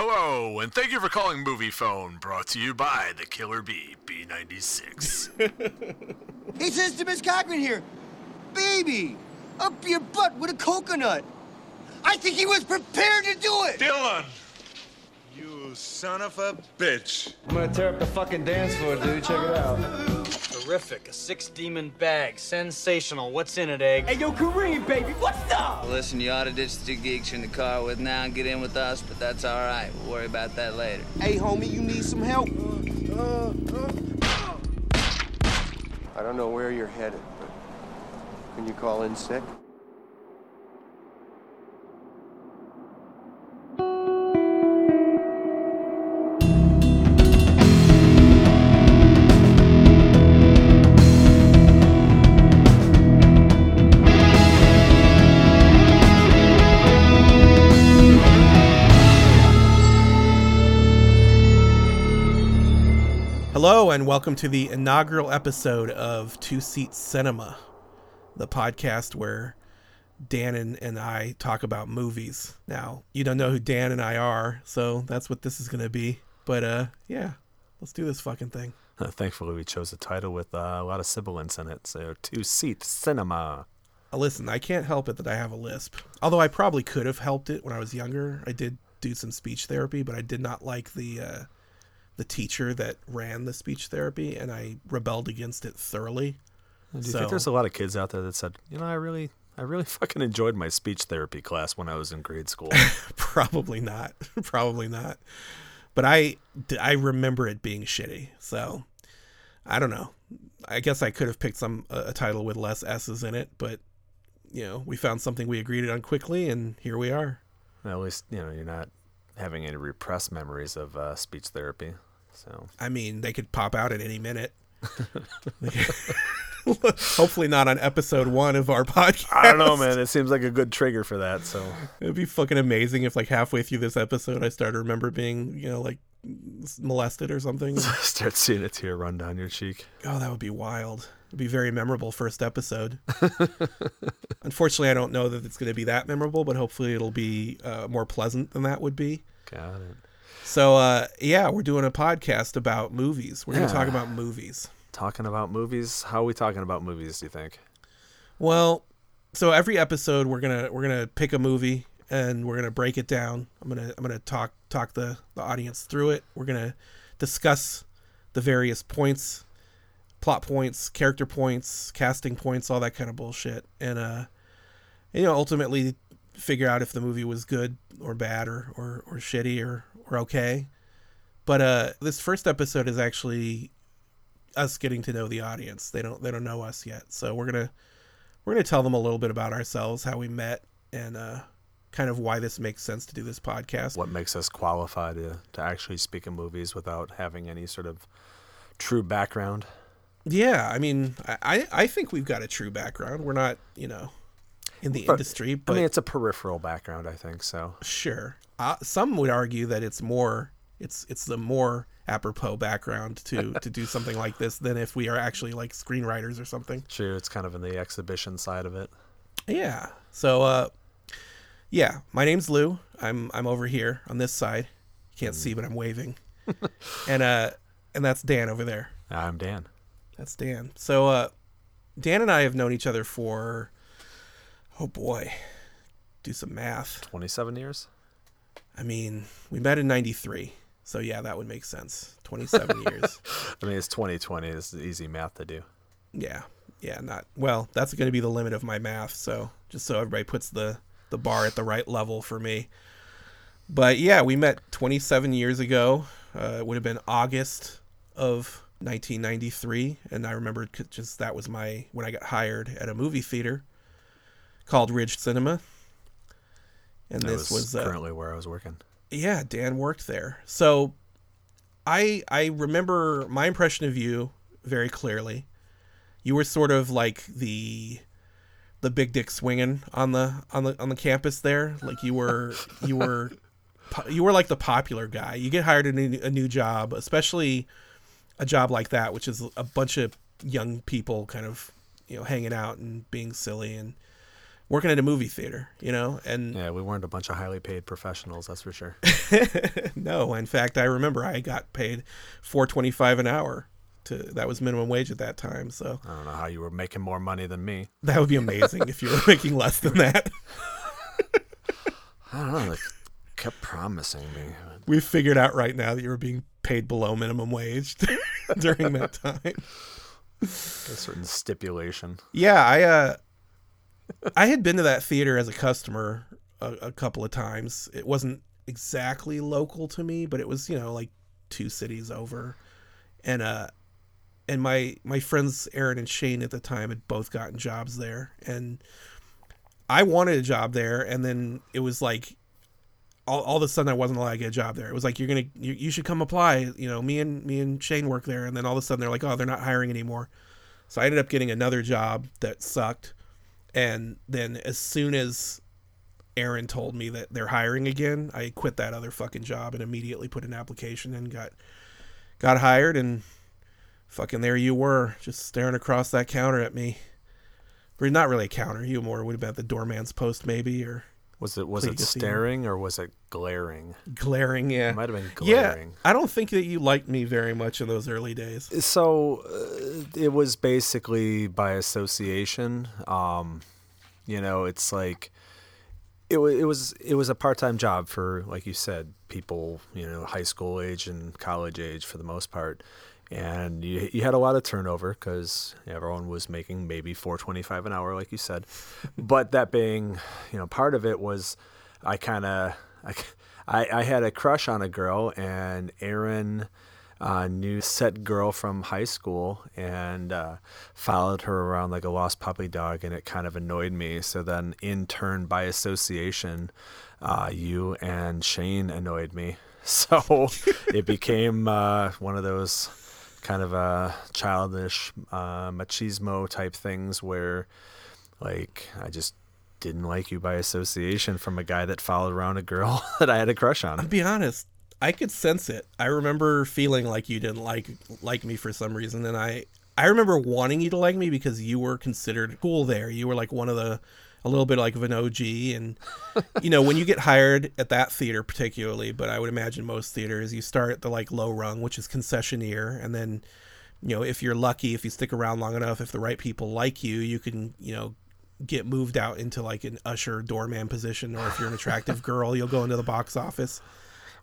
Hello, and thank you for calling Moviefone, brought to you by the Killer Bee, B96. He says to Miss Cochran here, baby, up your butt with a coconut. I think he was prepared to do it. Dylan! You son of a bitch. I'm gonna tear up the fucking dance floor, dude. Check it out. Terrific. A six demon bag. Sensational. What's in it, Egg? Hey, yo, Kareem, baby, what's up? Listen, you ought to ditch the geeks you're in the car with now and get in with us, but that's all right. We'll worry about that later. Hey, homie, you need some help? I don't know where you're headed, but can you call in sick? Hello, and welcome to the inaugural episode of Two Seat Cinema, the podcast where Dan and, and I talk about movies. Now, you don't know who Dan and I are, so that's what this is going to be. But uh, yeah, let's do this fucking thing. Thankfully, we chose a title with uh, a lot of sibilance in it, so Two Seat Cinema. Uh, listen, I can't help it that I have a lisp. Although I probably could have helped it when I was younger. I did do some speech therapy, but I did not like the uh, the teacher that ran the speech therapy, and I rebelled against it thoroughly. Do you So- think there's a lot of kids out there that said, you know, I really, I really fucking enjoyed my speech therapy class when I was in grade school? Probably not. Probably not. But I I remember it being shitty. So I don't know. I guess I could have picked some a, a title with less s's in it, but you know, we found something we agreed on quickly, and here we are. At least, you know, you're not having any repressed memories of uh, speech therapy. So I mean, they could pop out at any minute. Hopefully not on episode one of our podcast. I don't know, man. It seems like a good trigger for that. So It'd be fucking amazing if, like, halfway through this episode, I started to remember being, you know, like molested or something. start seeing a tear run down your cheek. Oh, that would be wild. It'd be very memorable first episode. Unfortunately, I don't know that it's going to be that memorable, but hopefully it'll be uh, more pleasant than that would be. Got it. So, uh, yeah, we're doing a podcast about movies. We're going to talk about movies. Talking about movies. How are we talking about movies? Do you think? Well, so every episode we're gonna we're gonna pick a movie and we're gonna break it down. I'm gonna I'm gonna talk talk the the audience through it. We're gonna discuss the various points, plot points, character points, casting points, all that kind of bullshit, and uh, you know, ultimately figure out if the movie was good or bad or or, or shitty or or okay. But uh, this first episode is actually us getting to know the audience. They don't they don't know us yet, so we're gonna we're gonna tell them a little bit about ourselves, how we met, and uh, kind of why this makes sense to do this podcast. What makes us qualified to, to actually speak in movies without having any sort of true background? Yeah, I mean, I I I think we've got a true background. We're not you know in the But, industry, but I mean, it's a peripheral background, I think. So sure. Uh, some would argue that it's more it's it's the more apropos background to to do something like this than if we are actually like screenwriters or something. True, it's kind of in the exhibition side of it. Yeah. So uh yeah, my name's Lou. I'm I'm over here on this side. You can't see but I'm waving. and uh and that's Dan over there. I'm Dan. That's Dan. So uh Dan and I have known each other for oh boy. Do some math. 27 years. I mean, we met in 93. So yeah, that would make sense. 27 years. I mean, it's 2020. It's easy math to do. Yeah. Yeah, not well, that's going to be the limit of my math, so just so everybody puts the the bar at the right level for me. But yeah, we met 27 years ago. Uh, it would have been August of 1993, and I remember just that was my when I got hired at a movie theater called Ridge Cinema. And That this was, was, uh, currently where I was working. yeah, Dan worked there. So I I remember my impression of you very clearly. You were sort of like the the big dick swinging on the on the on the campus there. Like you were you were you were like the popular guy. You get hired in a, a new job, especially a job like that, which is a bunch of young people kind of you know hanging out and being silly and working at a movie theater, you know, and Yeah, we weren't a bunch of highly paid professionals, that's for sure. no, in fact, I remember I got paid four twenty five an hour. To that was minimum wage at that time, so I don't know how you were making more money than me. that would be amazing if you were making less than that. I don't know. They kept promising me. We've figured out right now that you were being paid below minimum wage during that time. a certain stipulation. Yeah, I uh, I had been to that theater as a customer a, a couple of times. It wasn't exactly local to me, but it was you know like two cities over, and uh, and my my friends Aaron and Shane at the time had both gotten jobs there, and I wanted a job there, and then it was like. All, all of a sudden, I wasn't allowed to get a job there. It was like you're gonna, you, you should come apply. You know, me and me and Shane work there, and then all of a sudden they're like, oh, they're not hiring anymore. So I ended up getting another job that sucked. And then as soon as Aaron told me that they're hiring again, I quit that other fucking job and immediately put an application and got got hired and fucking there you were, just staring across that counter at me. Or not really a counter, you more would have been at the doorman's post maybe or Was it was it staring or was it glaring? glaring, yeah. It might have been glaring. Yeah. I don't think that you liked me very much in those early days. So uh, it was basically by association. Um, you know, it's like it was it was it was a part time job for like you said, people you know high school age and college age for the most part. And you, you had a lot of turnover because everyone was making maybe four twenty five an hour, like you said. but that being, you know, part of it was, I kind of, I, I, I had a crush on a girl, and Aaron uh, knew set girl from high school and uh, followed her around like a lost puppy dog, and it kind of annoyed me. So then, in turn, by association, uh, you and Shane annoyed me. So it became uh, one of those kind of a childish uh, machismo type things where, like, I just didn't like you by association from a guy that followed around a girl that I had a crush on. I'll be honest. I could sense it. I remember feeling like you didn't like like me for some reason, and I I remember wanting you to like me because you were considered cool there. You were like one of the a little bit like of an OG, and you know when you get hired at that theater particularly, but I would imagine most theaters you start at the like low rung, which is concessionaire, and then you know if you're lucky, if you stick around long enough, if the right people like you, you can you know get moved out into like an usher doorman position, or if you're an attractive girl, you'll go into the box office.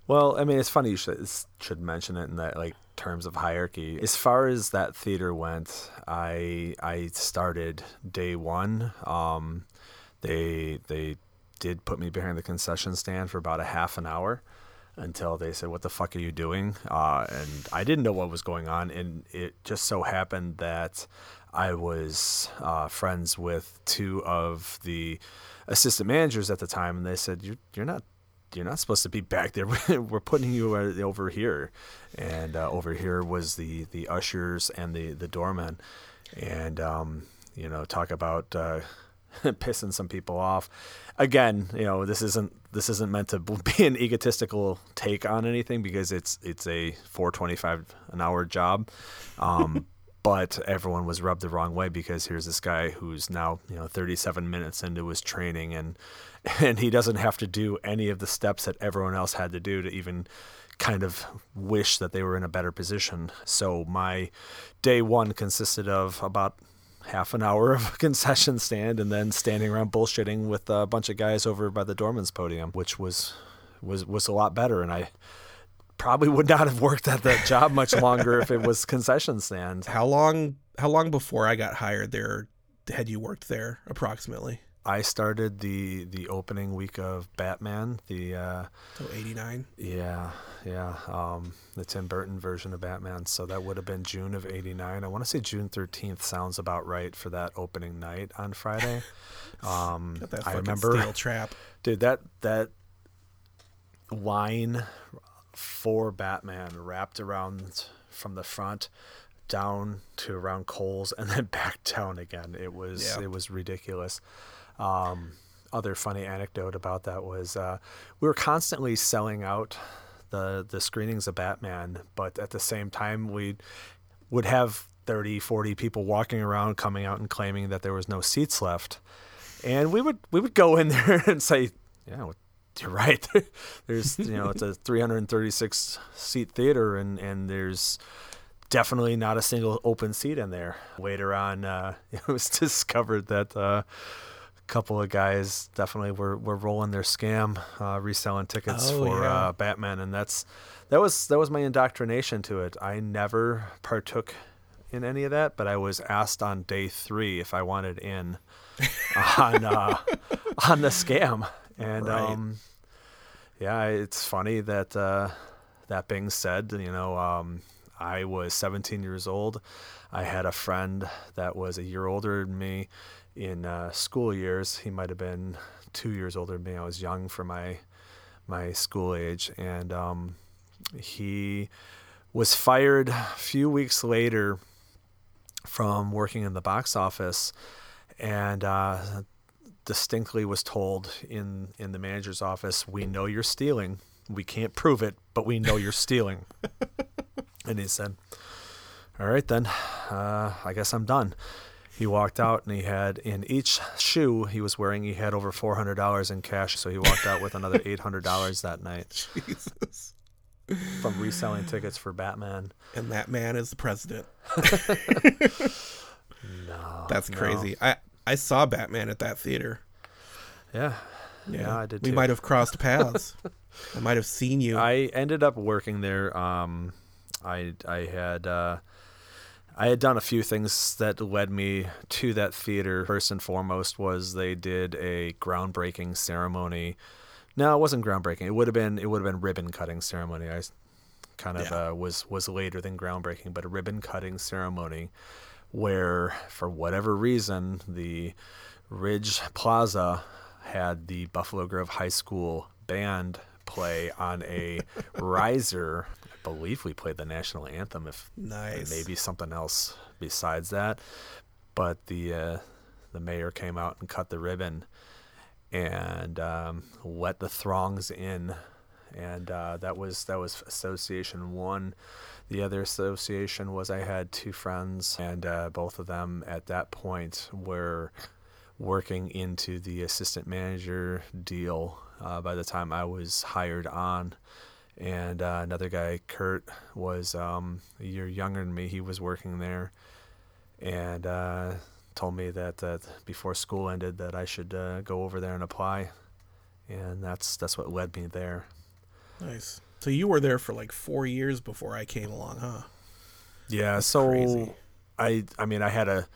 Well, I mean, it's funny you should should mention it in that like terms of hierarchy. As far as that theater went, I I started day one. Um, they they did put me behind the concession stand for about a half an hour until they said, "What the fuck are you doing?" Uh, and I didn't know what was going on, and it just so happened that I was uh, friends with two of the assistant managers at the time, and they said, "You're you're not you're not supposed to be back there. We're putting you over here." And uh, over here was the the ushers and the the doormen, and um, you know, talk about. Uh, pissing some people off. Again, you know, this isn't this isn't meant to be an egotistical take on anything because it's it's a 425 an hour job. Um, but everyone was rubbed the wrong way because here's this guy who's now, you know, 37 minutes into his training and and he doesn't have to do any of the steps that everyone else had to do to even kind of wish that they were in a better position. So my day 1 consisted of about half an hour of a concession stand and then standing around bullshitting with a bunch of guys over by the doorman's podium, which was was was a lot better. And I probably would not have worked at that job much longer if it was concession stand. How long how long before I got hired there had you worked there approximately? I started the the opening week of Batman, the uh, So 89. yeah yeah um, the Tim Burton version of Batman. So that would have been June of '89. I want to say June 13th sounds about right for that opening night on Friday. Um, I remember steel trap. Dude, that that line for Batman wrapped around from the front down to around Kohl's and then back down again. It was Yeah. it was ridiculous. Um, other funny anecdote about that was uh, we were constantly selling out the the screenings of Batman, but at the same time we would have 30, 40 people walking around coming out and claiming that there was no seats left. and we would we would go in there and say, yeah, you're right. there's you know it's a 336 seat theater, and and there's definitely not a single open seat in there. Later on, uh, it was discovered that. Uh, couple of guys definitely were, were rolling their scam, uh, reselling tickets Oh, for yeah. uh, Batman, and that's that was that was my indoctrination to it. I never partook in any of that, but I was asked on day three if I wanted in on uh, on the scam, and Right. um, yeah, it's funny that uh, that being said, you know, um, I was 17 years old. I had a friend that was a year older than me in uh, school years. He might have been two years older than me. I was young for my my school age, and um, he was fired a few weeks later from working in the box office, and uh, distinctly was told in in the manager's office, "We know you're stealing. We can't prove it, but we know you're stealing." and he said, "All right then, uh, I guess I'm done." He walked out and he had in each shoe he was wearing he had over four hundred dollars in cash, so he walked out with another eight hundred dollars that night Jesus. from reselling tickets for Batman. And that man is the president. No, That's no. crazy. I I saw Batman at that theater. Yeah, yeah, I did. We too. might have crossed paths. I might have seen you. I ended up working there. Um, I I had uh, I had done a few things that led me to that theater. First and foremost was they did a groundbreaking ceremony. No, it wasn't groundbreaking. It would have been it would have been ribbon cutting ceremony. I kind of Yeah. uh, was was later than groundbreaking, but a ribbon cutting ceremony where for whatever reason the Ridge Plaza had the Buffalo Grove High School band play on a riser. Believe we played the national anthem if Nice. maybe something else besides that. But the uh, the mayor came out and cut the ribbon and um, let the throngs in, and uh, that was that was Association One. The other association was I had two friends, and uh, both of them at that point were working into the assistant manager deal uh, by the time I was hired on. And uh, another guy, Kurt, was um, a year younger than me. He was working there and uh, told me that, that before school ended that I should uh, go over there and apply. And that's that's what led me there. Nice. So you were there for like four years before I came along, huh? Yeah, so crazy. I I mean I had a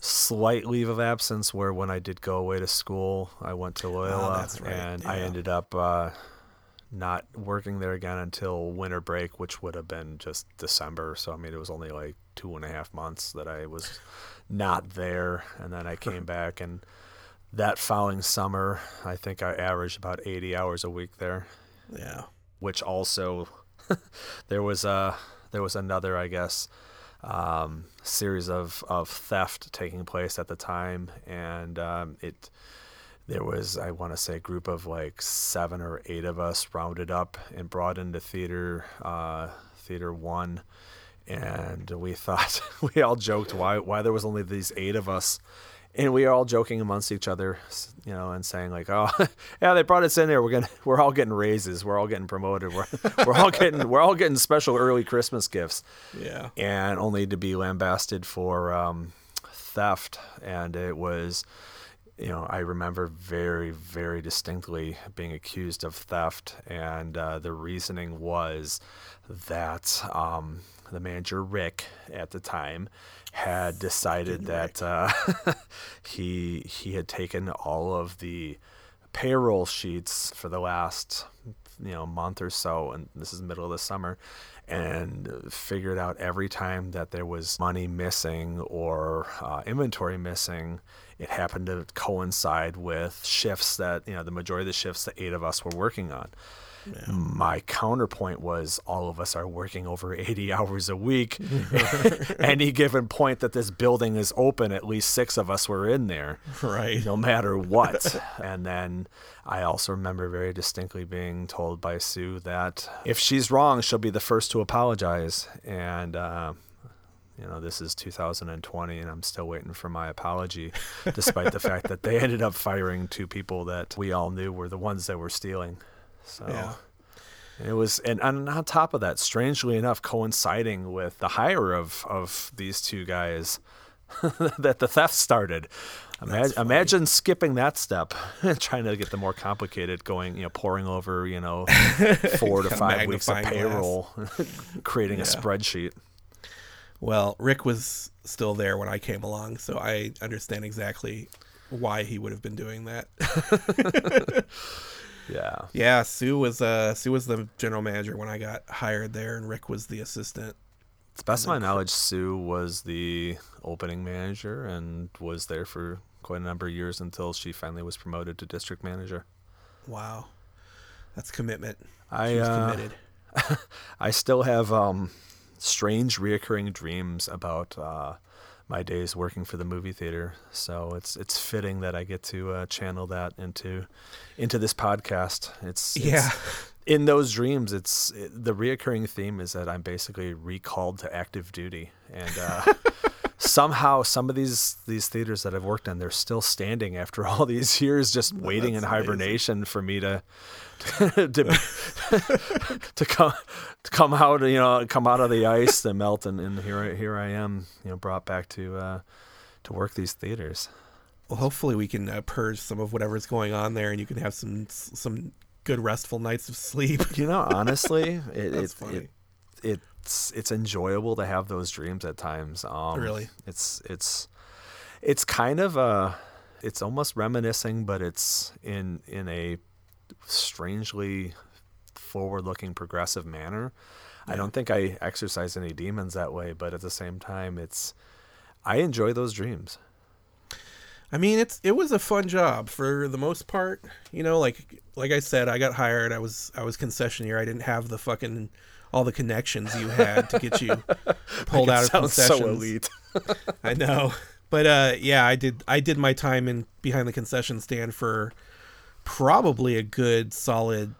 slight leave of absence where when I did go away to school, I went to Loyola that's right, and I ended up uh, not working there again until winter break, which would have been just December. So I mean it was only like two and a half months that I was not there, and then I came back and that following summer, I think I averaged about 80 hours a week there Yeah. which also there was a there was another I guess um, series of of theft taking place at the time, and um, it there was I want to say a group of like seven or eight of us rounded up and brought into theater uh, theater one. And we thought we all joked why why there was only these eight of us, and we were all joking amongst each other, you know, and saying like, "Oh, yeah, they brought us in there. We're gonna, we're all getting raises. We're all getting promoted. We're, we're all getting, we're all getting special early Christmas gifts." Yeah. and only to be lambasted for um, theft. And it was, you know, I remember very, very distinctly being accused of theft, and uh, the reasoning was that um, the manager Rick at the time had decided that uh, he he had taken all of the payroll sheets for the last you know month or so and this is middle of the summer and figured out every time that there was money missing or uh, inventory missing it happened to coincide with shifts that you know the majority of the shifts that eight of us were working on my counterpoint was all of us are working over 80 hours a week. Any given point that this building is open, at least six of us were in there, Right. no matter what. and then I also remember very distinctly being told by Sue that if she's wrong, she'll be the first to apologize. And, uh, you know, this is 2020 and I'm still waiting for my apology, despite the fact that they ended up firing two people that we all knew were the ones that were stealing. So Yeah. it was, and, and on top of that, strangely enough, coinciding with the hire of, of these two guys that the theft started. Imagine, imagine skipping that step, and trying to get the more complicated, going, you know, pouring over, you know, four to five weeks of payroll, creating a spreadsheet. Well, Rick was still there when I came along, so I understand exactly why he would have been doing that. Yeah. yeah, Sue was uh Sue was the general manager when I got hired there, and Rick was the assistant. To best of my knowledge, Sue was the opening manager and was there for quite a number of years until she finally was promoted to district manager. Wow, that's commitment. I, uh, committed. I still have um, strange reoccurring dreams about uh, my days working for the movie theater. So it's it's fitting that I get to uh, channel that into into this podcast. It's, it's Yeah. In those dreams, it's it, the reoccurring theme is that I'm basically recalled to active duty, and uh, somehow some of these these theaters that I've worked in, they're still standing after all these years, just waiting in that's amazing. hibernation for me to to to come to come out, you know, come out of the ice, to melt, and, and here I, here I am, you know, brought back to uh, to work these theaters. Well, hopefully we can uh, purge some of whatever's going on there, and you can have some some good restful nights of sleep. You know, honestly, it, it, funny. it it's it's enjoyable to have those dreams at times. Um, Really? it's it's it's kind of a it's almost reminiscing, but it's in in a strangely forward-looking, progressive manner. I don't think I exercise any demons that way, but at the same time, it's I enjoy those dreams. I mean, it's it was a fun job for the most part. You know, like like I said, I got hired. I was I was concessionaire. I didn't have the fucking all the connections you had to get you pulled out of Sounds concessions. so elite. I know, but uh, yeah, I did. I did my time in behind the concession stand for probably a good solid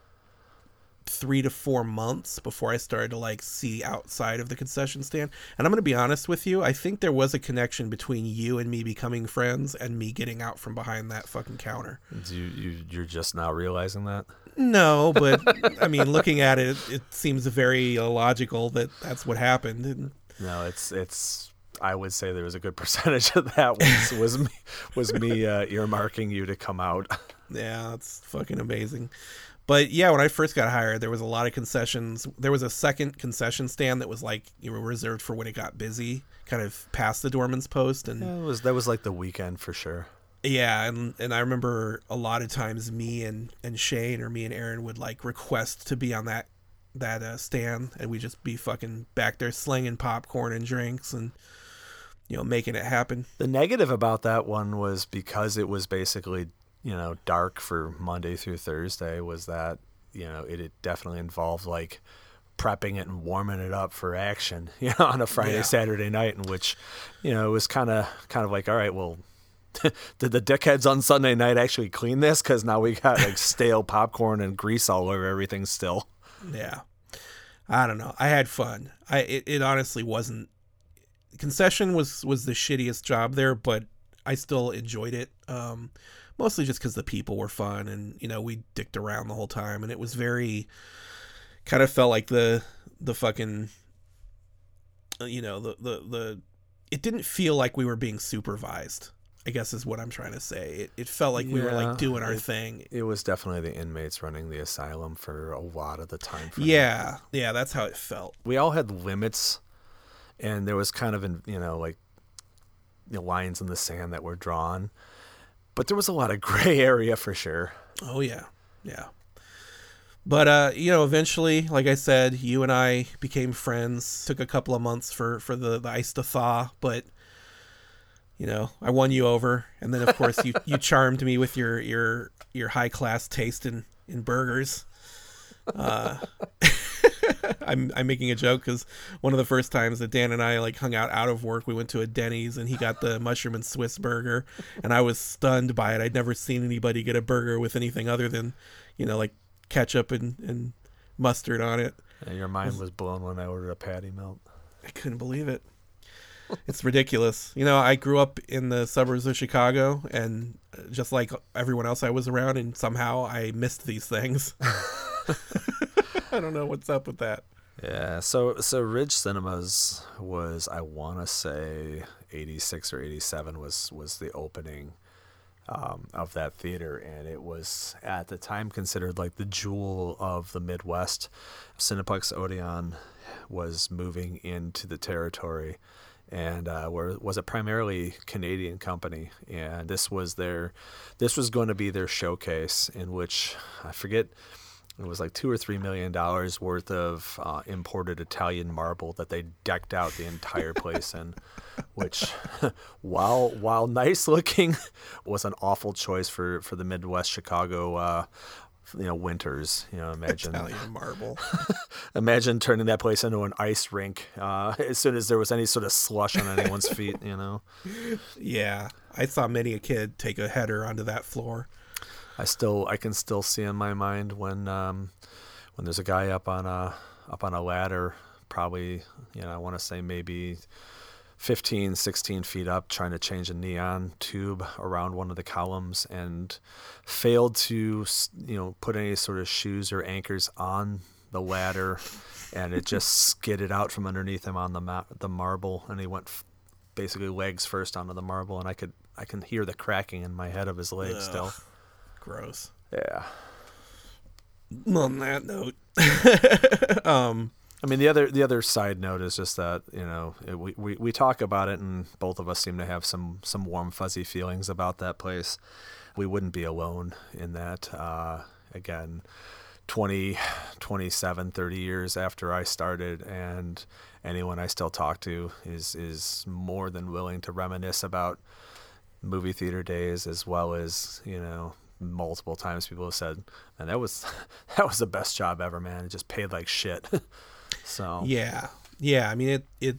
three to four months before I started to like see outside of the concession stand. And I'm gonna be honest with you, I think there was a connection between you and me becoming friends and me getting out from behind that fucking counter. Do you, you you're just now realizing that? No, but I mean, looking at it, it seems very illogical that that's what happened. And No, it's it's. I would say there was a good percentage of that was was me was me uh, earmarking you to come out. Yeah, it's fucking amazing. But yeah, when I first got hired, there was a lot of concessions. There was a second concession stand that was like you were reserved for when it got busy, kind of past the doorman's post, and That was that was like the weekend for sure. Yeah, and and I remember a lot of times me and and Shane or me and Aaron would like request to be on that that uh, stand, and we just be fucking back there slinging popcorn and drinks and you know making it happen. The negative about that one was because it was basically you know dark for Monday through Thursday was that you know it, it definitely involved like prepping it and warming it up for action you know on a Friday Yeah. Saturday night in which you know it was kind of kind of like all right well did the dickheads on Sunday night actually clean this because now we got like stale popcorn and grease all over everything still Yeah. I don't know. I had fun. I it, it honestly wasn't concession was was the shittiest job there, but I still enjoyed it. Um mostly just cuz the people were fun and you know, we dicked around the whole time and it was very kind of felt like the the fucking uh, you know, the the the it didn't feel like we were being supervised. I guess is what I'm trying to say. It, it felt like we were like doing our it- thing. It was definitely the inmates running the asylum for a lot of the time. Yeah. Yeah, that's how it felt. we all had limits, and there was kind of you know like you know, lines in the sand that were drawn, but there was a lot of gray area for sure. Oh yeah, yeah. But uh, you know, eventually, like I said, you and I became friends. Took a couple of months for for the the ice to thaw, but you know, I won you over, and then of course you you charmed me with your your your high class taste in in burgers. Uh, I'm I'm making a joke because one of the first times that Dan and I like hung out out of work, we went to a Denny's and he got the mushroom and Swiss burger, and I was stunned by it. I'd never seen anybody get a burger with anything other than, you know, like ketchup and and mustard on it. And your mind was blown when I ordered a patty melt. I couldn't believe it. It's ridiculous. You know, I grew up in the suburbs of Chicago, and uh, just like everyone else I was around, and somehow I missed these things. I don't know what's up with that. Yeah, so so Ridge Cinemas was I want to say 86 or 87 was was the opening um, of that theater, and it was at the time considered like the jewel of the Midwest. Cineplex Odeon was moving into the territory, and uh, where was a primarily Canadian company, and this was their this was going to be their showcase in which I forget it was like two or three million dollars worth of uh, imported Italian marble that they decked out the entire place in, which, while while nice looking, was an awful choice for for the Midwest Chicago. Uh, you know, winters. You know, imagine Italian marble. imagine turning that place into an ice rink uh, as soon as there was any sort of slush on anyone's feet. You know, yeah, I saw many a kid take a header onto that floor. I still I can still see in my mind when um, when there's a guy up on a up on a ladder, probably you know I want to say maybe 15, 16 feet up, trying to change a neon tube around one of the columns, and failed to you know put any sort of shoes or anchors on the ladder, and it just skidded out from underneath him on the ma- the marble, and he went. F- basically legs first onto the marble and I could I can hear the cracking in my head of his legs still. Gross. Yeah. On that note, um, I mean, the other the other side note is just that you know it, we, we we talk about it, and both of us seem to have some some warm fuzzy feelings about that place. We wouldn't be alone in that. Uh, again, 20, 27, 30 years after I started, and anyone I still talk to is is more than willing to reminisce about movie theater days as well as you know multiple times people have said, and that was that was the best job ever, man. It just paid like shit. so yeah, yeah. I mean, it it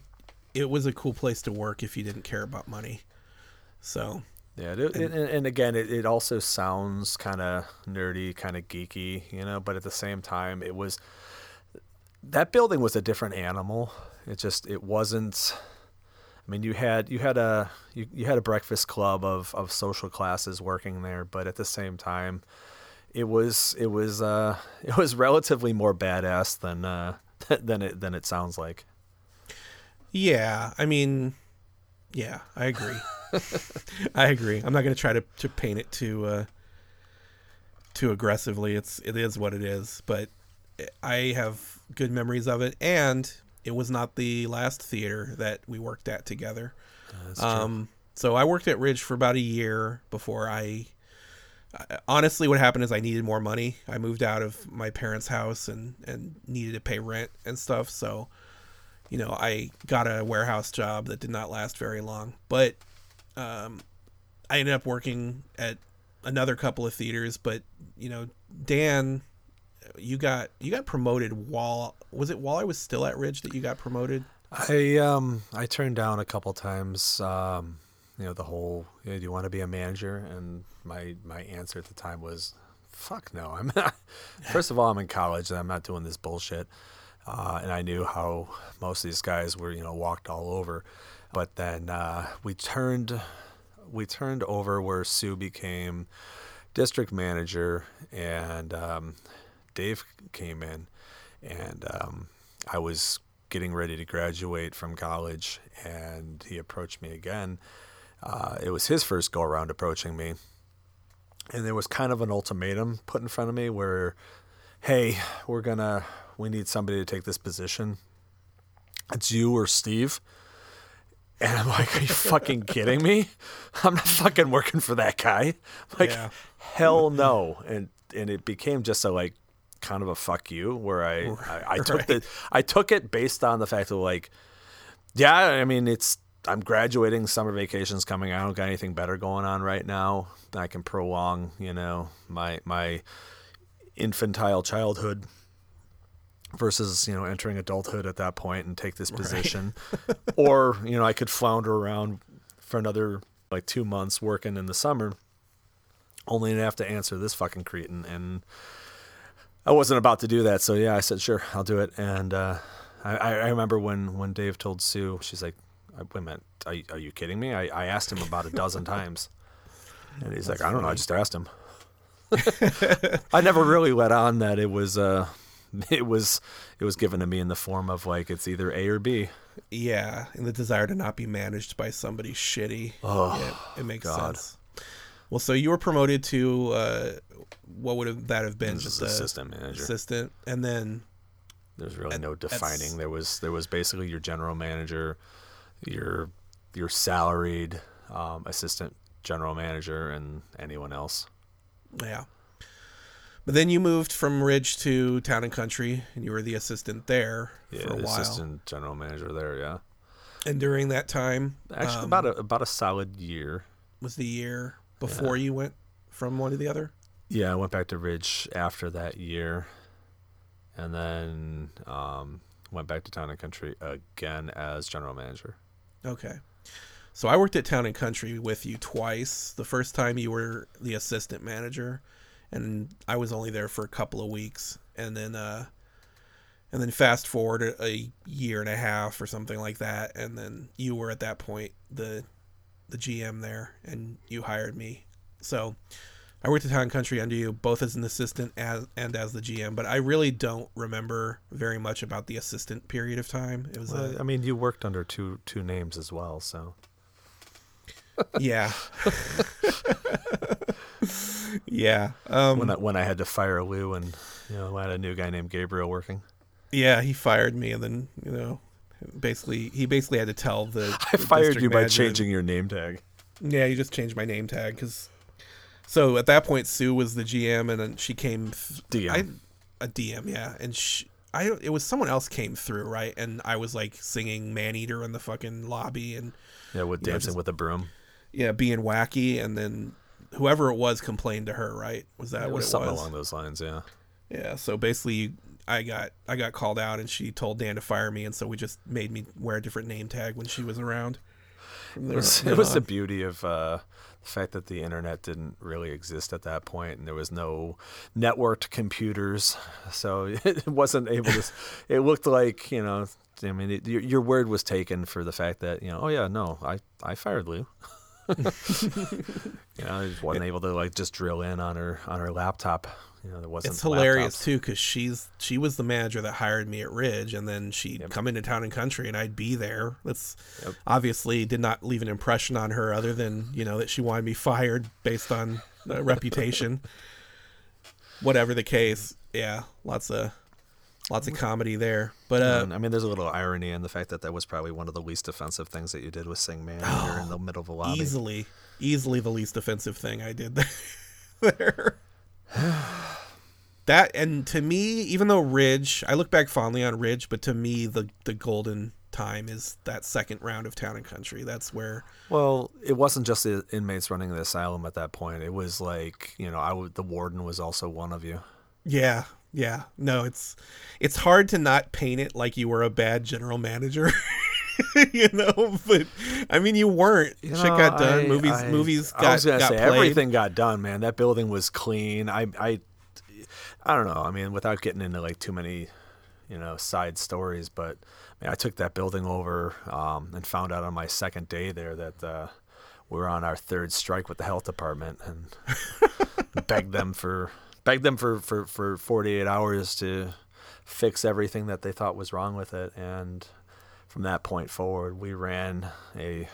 it was a cool place to work if you didn't care about money. So yeah, it, and, and again, it, it also sounds kind of nerdy, kind of geeky, you know, but at the same time, it was that building was a different animal. It just it wasn't. I mean, you had you had a you, you had a breakfast club of, of social classes working there, but at the same time, it was it was uh, it was relatively more badass than uh, than it than it sounds like. Yeah, I mean, yeah, I agree. I agree. I'm not going to try to to paint it too uh, too aggressively. It's it is what it is, but I have good memories of it, and it was not the last theater that we worked at together. Um, so I worked at Ridge for about a year before I. Honestly, what happened is I needed more money. I moved out of my parents' house and and needed to pay rent and stuff. So, you know, I got a warehouse job that did not last very long. But um, I ended up working at another couple of theaters. But you know, Dan, you got you got promoted while was it while I was still at Ridge that you got promoted? I um I turned down a couple times. Um, you know the whole you know, do you want to be a manager? And my my answer at the time was, fuck no. I'm not. First of all, I'm in college and I'm not doing this bullshit. Uh, and I knew how most of these guys were you know walked all over. But then uh, we turned we turned over where Sue became district manager and um, Dave came in and um, I was getting ready to graduate from college, and he approached me again. Uh, it was his first go around approaching me, and there was kind of an ultimatum put in front of me where, hey, we're gonna, we need somebody to take this position. It's you or Steve. And I'm like, are you fucking kidding me? I'm not fucking working for that guy. Like, Yeah. hell no. And and it became just a like kind of a fuck you where I I, I took the I took it based on the fact that like yeah I mean it's I'm graduating summer vacations coming I don't got anything better going on right now I can prolong you know my my infantile childhood versus you know entering adulthood at that point and take this position or you know I could flounder around for another like 2 months working in the summer only to have to answer this fucking cretin and I wasn't about to do that, so yeah, I said sure, I'll do it. And uh, I, I remember when when Dave told Sue, she's like, I wait a minute, are, you- are you kidding me? I, I asked him about a dozen times, and he's like, I don't know, I just asked him. I never really let on that it was uh, it was it was given to me in the form of like it's either A or B. Yeah, and the desire to not be managed by somebody shitty. Oh, yeah, it makes God. sense. Well, so you were promoted to uh, what would have that have been? Just Just assistant manager. Assistant, and then There's really At- no defining. There was there was basically your general manager, your your salaried um, assistant general manager, and anyone else. yeah. But then you moved from Ridge to Town and Country, and you were the assistant there Yeah, for a the while. assistant general manager there. Yeah, And during that time, actually um, about a about a solid year. was the year before you went from one to the other. Yeah, I went back to Ridge after that year, and then um, went back to Town and Country again as general manager. Okay. So I worked at Town and Country with you twice. The first time you were the assistant manager, and I was only there for a couple of weeks, and then uh, and then fast forward a, a year and a half or something like that, and then you were at that point the the GM there, and you hired me. So I worked at Town and Country under you, both as an assistant as and as the GM. But I really don't remember very much about the assistant period of time. It was Well, a, I mean, you worked under two two names as well, so Yeah. yeah. Um, when I, when I had to fire Lou and you know I had a new guy named Gabriel working. yeah, he fired me, and then you know, basically, he basically had to tell the. I the fired you by changing your name tag. Yeah, you just changed my name tag because. So at that point, Sue was the GM, and then she came. Th- DM. I, a DM, yeah, and she. I it was someone else came through right, and I was like singing "Man Eater" in the fucking lobby, and Yeah, with dancing just- with a broom. yeah, being wacky, and then whoever it was complained to her. Right? Was that it what was it something was? along those lines. Yeah. Yeah, so basically I got I got called out and she told Dan to fire me and so we just made me wear a different name tag when she was around. From It was, it was the beauty of uh, the fact that the internet didn't really exist at that point, and there was no networked computers, so it wasn't able to. It looked like you know. I mean, it, your, your word was taken for the fact that you know. Oh yeah, no, I I fired Lou. You know, I just wasn't able to like just drill in on her on her laptop. You know, there wasn't. It's hilarious laptops. too because she's she was the manager that hired me at Ridge, and then she'd come into town and country, and I'd be there. That's Yep. obviously did not leave an impression on her, other than you know that she wanted me fired based on uh, reputation. Whatever the case, yeah, lots of lots of comedy there. But uh, I mean, there's a little irony in the fact that that was probably one of the least offensive things that you did with sing "Man" Eater in the middle of a lobby. easily, easily the least offensive thing I did there. that and to me, even though Ridge, I look back fondly on Ridge, but to me, the the golden time is that second round of Town and Country. That's where, Well, it wasn't just the inmates running the asylum at that point. It was like you know, I would, the warden was also one of you. yeah, yeah. No, it's it's hard to not paint it like you were a bad general manager. you know, but I mean, you weren't. You Shit know, got done. I- movies, I- movies got, I was gonna got say played. everything got done, man. That building was clean. I, I, I don't know. I mean, without getting into like too many, you know, side stories, but I, mean, I took that building over um, and found out on my second day there that uh, we were on our third strike with the health department and begged them for begged them for, for, for 48 hours to fix everything that they thought was wrong with it and from that point forward we ran a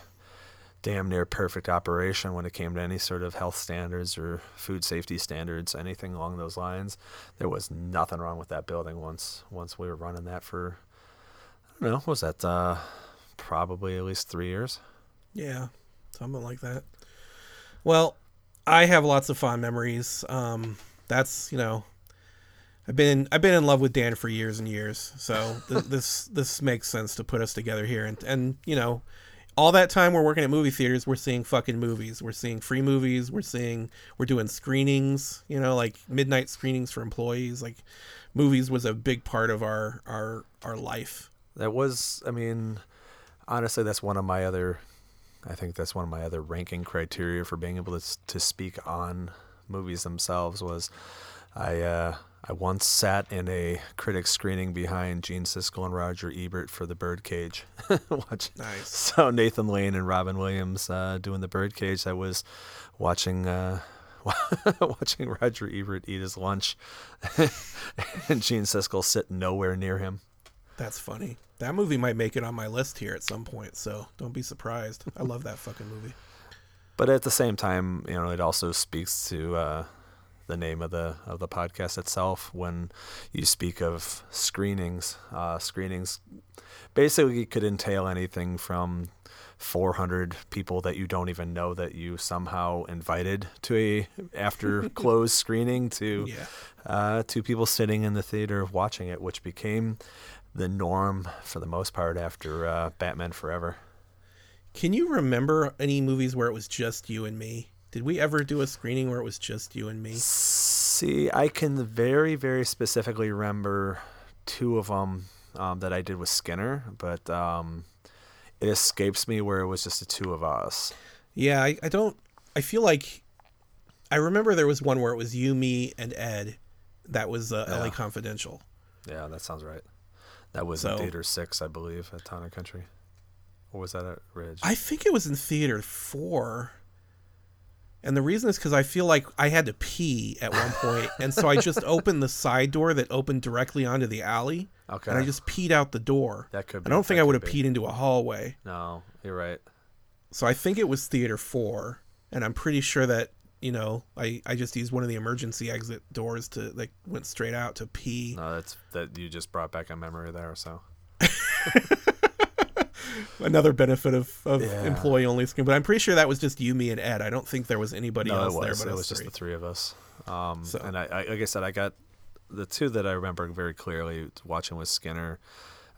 damn near perfect operation when it came to any sort of health standards or food safety standards, anything along those lines. There was nothing wrong with that building once once we were running that for I don't know, was that uh probably at least three years. Yeah, something like that. Well, I have lots of fond memories. Um, that's you know, I've been I've been in love with Dan for years and years. So th- this this makes sense to put us together here. And and you know, all that time we're working at movie theaters, we're seeing fucking movies. We're seeing free movies. We're seeing we're doing screenings. You know, like midnight screenings for employees. Like movies was a big part of our our our life. That was I mean, honestly that's one of my other I think that's one of my other ranking criteria for being able to to speak on movies themselves was I uh I once sat in a critic screening behind Gene Siskel and Roger Ebert for The Birdcage. Nice. So Nathan Lane and Robin Williams uh, doing The Birdcage. I was watching uh, watching Roger Ebert eat his lunch, and Gene Siskel sit nowhere near him. That's funny. That movie might make it on my list here at some point, so don't be surprised. I love that fucking movie. But at the same time, you know, it also speaks to uh, the name of the of the podcast itself. When you speak of screenings, uh, screenings basically could entail anything from 400 people that you don't even know that you somehow invited to a after closed screening to Yeah. uh, to people sitting in the theater watching it, which became the norm for the most part after uh, Batman Forever. Can you remember any movies where it was just you and me? Did we ever do a screening where it was just you and me? See, I can very, very specifically remember two of them um, that I did with Skinner, but um, it escapes me where it was just the two of us. Yeah, I, I don't. I feel like I remember there was one where it was you, me, and Ed. That was uh, LA Confidential. Yeah, that sounds right. That was So- in Theater 6, I believe, at Town and Country. Or was that at Ridge? I think it was in theater four. And the reason is because I feel like I had to pee at one point, and so I just opened the side door that opened directly onto the alley, Okay. and I just peed out the door. That could I don't think I would have peed into a hallway. no, you're right. So I think it was theater four, and I'm pretty sure that you know I I just used one of the emergency exit doors to like went straight out to pee. No, that's that you just brought back a memory there. So Another benefit of, of Yeah. employee only screen, but I'm pretty sure that was just you, me, and Ed. I don't think there was anybody no, else it there, but It was just the three of us. Um, So- And I, I, like I said, I got the two that I remember very clearly watching with Skinner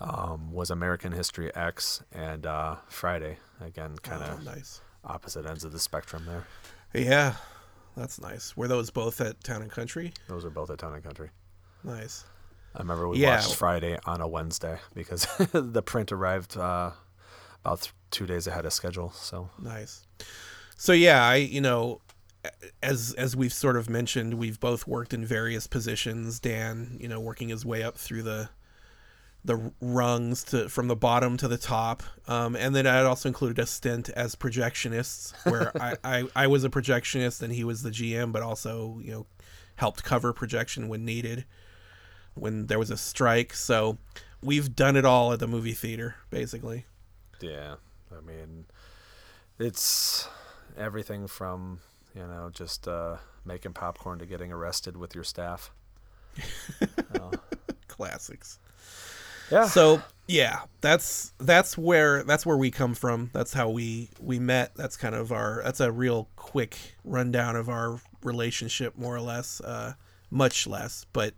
um, was American History X and uh, Friday. Again, kind Oh, of nice. opposite ends of the spectrum there. Yeah, that's nice. Were those both at Town and Country? Those are both at Town and Country. Nice. I remember we Yeah. watched Friday on a Wednesday because the print arrived uh, about th- two days ahead of schedule. So Nice. So yeah, I you know, as as we've sort of mentioned, we've both worked in various positions. Dan, you know, working his way up through the the rungs to from the bottom to the top, um, and then I also included a stint as projectionists, where I, I I was a projectionist and he was the GM, but also you know helped cover projection when needed, when there was a strike. So we've done it all at the movie theater, basically. Yeah, I mean, it's everything from you know just uh, making popcorn to getting arrested with your staff. Classics. Yeah. so yeah that's that's where that's where we come from that's how we we met that's kind of our that's a real quick rundown of our relationship more or less uh much less but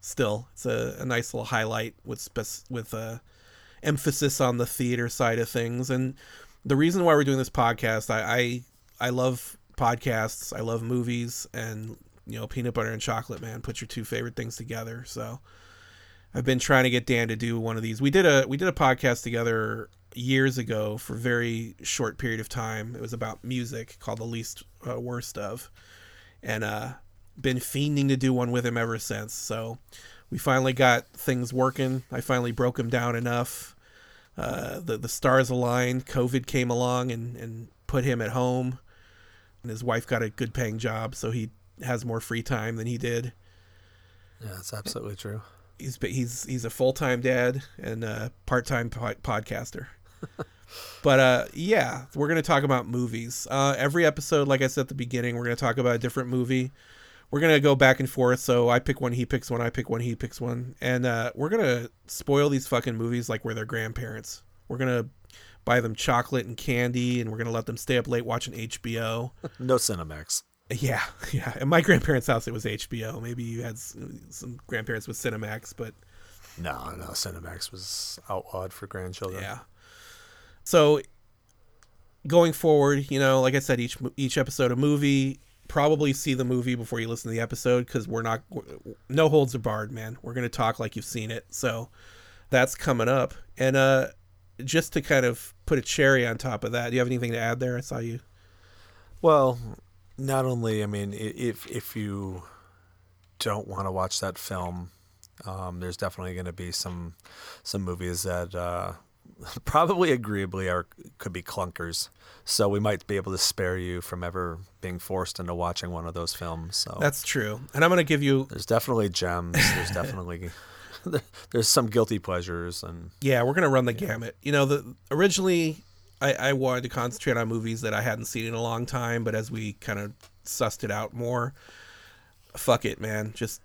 still it's a, a nice little highlight with spec- with uh emphasis on the theater side of things and the reason why we're doing this podcast i i, I love podcasts i love movies and you know peanut butter and chocolate man put your two favorite things together so I've been trying to get Dan to do one of these. We did a we did a podcast together years ago for a very short period of time. It was about music called The Least uh, Worst of, and uh, been fiending to do one with him ever since. So we finally got things working. I finally broke him down enough. Uh, the the stars aligned. COVID came along and and put him at home, and his wife got a good paying job, so he has more free time than he did Yeah, that's absolutely true. he's he's he's a full time dad and a part time po- podcaster. but uh, yeah, we're gonna talk about movies. Uh, every episode, like I said at the beginning, we're gonna talk about a different movie. We're gonna go back and forth. So I pick one, he picks one, I pick one, he picks one, and uh, we're gonna spoil these fucking movies like we're their grandparents. We're gonna buy them chocolate and candy, and we're gonna let them stay up late watching HBO. No Cinemax. Yeah, yeah. At my grandparents' house, it was HBO. Maybe you had some grandparents with Cinemax, but No, no, Cinemax was outlawed for grandchildren. yeah. So going forward, you know, like I said, each each episode a movie. Probably see the movie before you listen to the episode because we're not no holds are barred, man. We're gonna talk like you've seen it. So that's coming up, and uh, just to kind of put a cherry on top of that, do you have anything to add there? I saw you. Well, not only I mean, if if you don't want to watch that film, um, there's definitely going to be some some movies that uh, probably agreeably are could be clunkers. So we might be able to spare you from ever being forced into watching one of those films. So That's true. And I'm going to give you there's definitely gems. There's definitely there's some guilty pleasures and Yeah, we're gonna run the gamut. You know, the originally I, I wanted to concentrate on movies that I hadn't seen in a long time, but as we kind of sussed it out more, fuck it, man. Just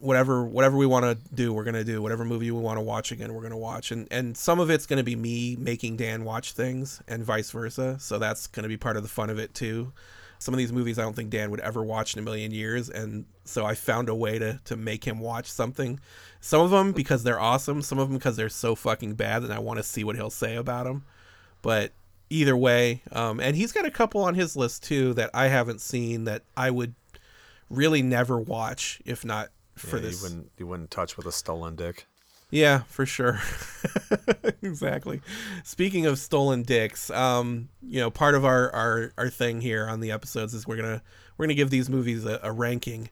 whatever whatever we want to do, we're gonna do. Whatever movie we want to watch again, we're gonna watch. And and some of it's gonna be me making Dan watch things, and vice versa. So that's gonna be part of the fun of it too. Some of these movies I don't think Dan would ever watch in a million years, and so I found a way to to make him watch something. Some of them because they're awesome, some of them because they're so fucking bad, and I want to see what he'll say about them. But either way, um, and he's got a couple on his list too that I haven't seen that I would really never watch if not for yeah, this. you wouldn't you wouldn't touch with a stolen dick. Yeah, for sure. exactly. Speaking of stolen dicks, um, you know, part of our, our, our thing here on the episodes is we're gonna we're gonna give these movies a, a ranking,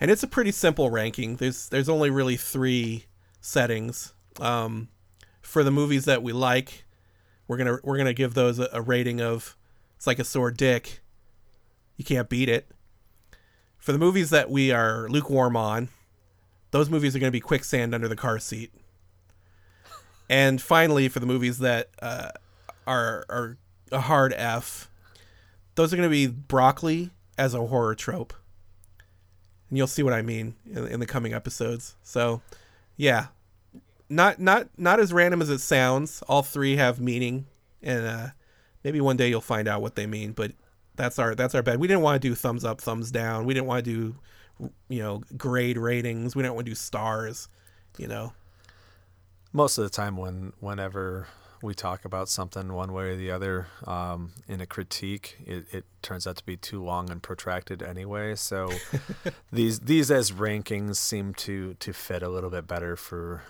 and it's a pretty simple ranking. There's there's only really three settings. Um, for the movies that we like, we're gonna we're gonna give those a, a rating of it's like a sore dick. You can't beat it. For the movies that we are lukewarm on, those movies are going to be quicksand under the car seat. And finally, for the movies that uh, are are a hard F, those are going to be broccoli as a horror trope. And you'll see what I mean in, in the coming episodes. So, yeah, not not not as random as it sounds. All three have meaning, and uh, maybe one day you'll find out what they mean. But that's our that's our bet. We didn't want to do thumbs up, thumbs down. We didn't want to do you know grade ratings. We didn't want to do stars. You know, Most of the time, when whenever we talk about something one way or the other um, in a critique, it, it turns out to be too long and protracted anyway. So these these as rankings seem to to fit a little bit better for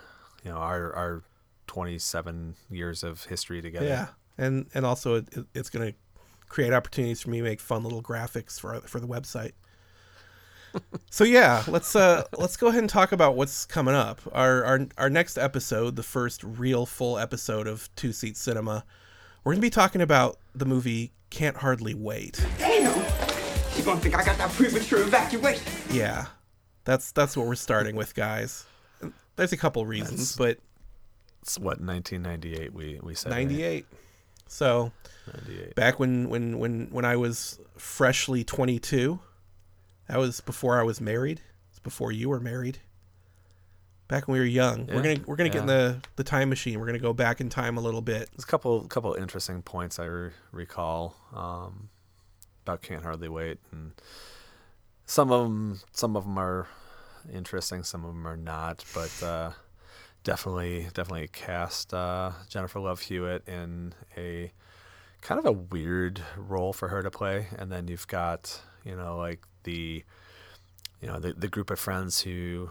you know our our 27 years of history together. yeah, and and also it- it's going to create opportunities for me to make fun little graphics for for the website. so yeah, let's uh let's go ahead and talk about what's coming up. Our our our next episode, the first real full episode of Two Seat Cinema, we're going to be talking about the movie Can't Hardly Wait. Damn! You gonna think I got that premature evacuation? Yeah, that's that's what we're starting with, guys. There's a couple reasons, but It's what 1998 we we said. right? 98. So 98. back when when when when I was freshly 22, that was before I was married. It's before you were married. Back when we were young, we're gonna we're gonna get in the the time machine. We're gonna go back in time a little bit. There's a couple couple interesting points I re- recall um, about can't hardly wait, and some of them some of them are interesting, some of them are not, but uh, definitely definitely cast uh, Jennifer Love Hewitt in a kind of a weird role for her to play, and then you've got you know like the you know the the group of friends who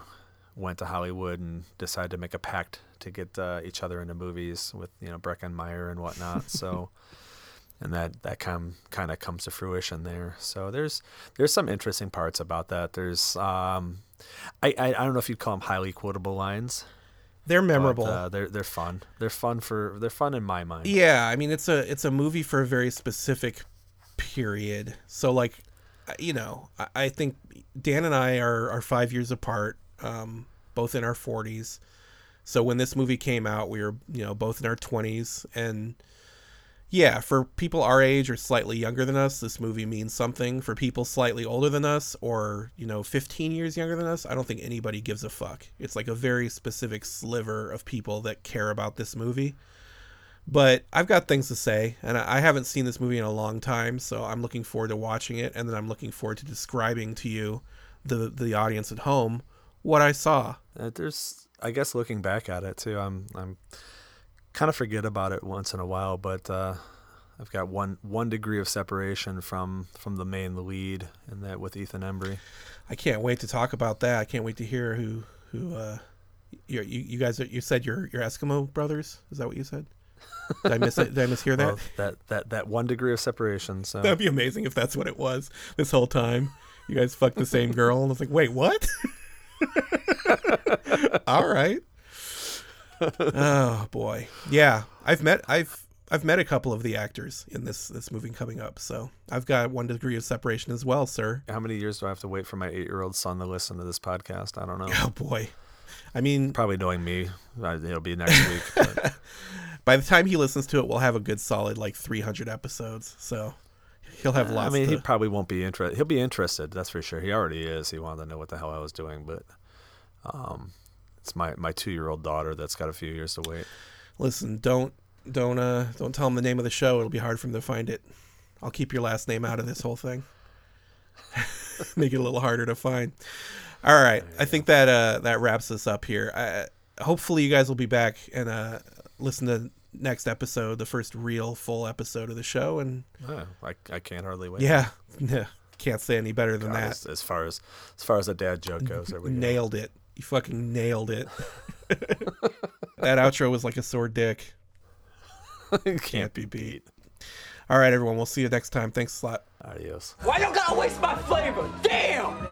went to Hollywood and decided to make a pact to get uh, each other into movies with you know Breckin Meyer and whatnot. So, and that that kind kind of comes to fruition there. So there's there's some interesting parts about that. There's um, I I, I don't know if you'd call them highly quotable lines. They're but, memorable. uh, they're they're fun. They're fun for they're fun in my mind. Yeah, I mean it's a it's a movie for a very specific period. So like, you know, I, I think Dan and I are are five years apart, um, both in our forties. So when this movie came out, we were you know both in our twenties, and yeah, for people our age or slightly younger than us, this movie means something. For people slightly older than us or you know 15 years younger than us, I don't think anybody gives a fuck. It's like a very specific sliver of people that care about this movie but I've got things to say, and I haven't seen this movie in a long time, so I'm looking forward to watching it, and then I'm looking forward to describing to you, the the audience at home, what I saw. Uh, there's I guess looking back at it too, I'm I'm kind of forget about it once in a while, but uh, I've got one one degree of separation from from the main lead, and that with Ethan Embry. I can't wait to talk about that. I can't wait to hear who who uh, you you, guys you said you're you're Eskimo brothers. Is that what you said? Did I miss it? Did I mishear that? Well, that that that one degree of separation. So That'd be amazing if that's what it was this whole time. You guys fucked the same girl, and I was like, wait, what? All right. Oh boy, yeah. I've met I've I've met a couple of the actors in this this movie coming up, so I've got one degree of separation as well, sir. How many years do I have to wait for my eight-year-old son to listen to this podcast? I don't know. Oh boy. I mean, Probably knowing me, uh, it'll be next week. but- by the time he listens to it, we'll have a good solid like 300 episodes. So he'll have lots. I mean, he probably won't be interested. He'll be interested, that's for sure. He already is. He wanted to know what the hell I was doing, but um, it's my my two-year-old daughter that's got a few years to wait. listen. Don't don't uh don't tell him the name of the show. It'll be hard for him to find it. I'll keep your last name out of this whole thing. Make it a little harder to find. All right, I think that uh that wraps us up here. I, hopefully, you guys will be back and uh listen to next episode, the first real full episode of the show, and Oh, I, I can't hardly wait. yeah, yeah, can't say any better than God, that. as, as far as as far as a dad joke goes, there we go. Nailed it. You fucking nailed it. that outro was like a sore dick. can't be beat. All right, everyone. We'll see you next time. Thanks a lot. Adios. Why don't you gotta waste my flavor? Damn!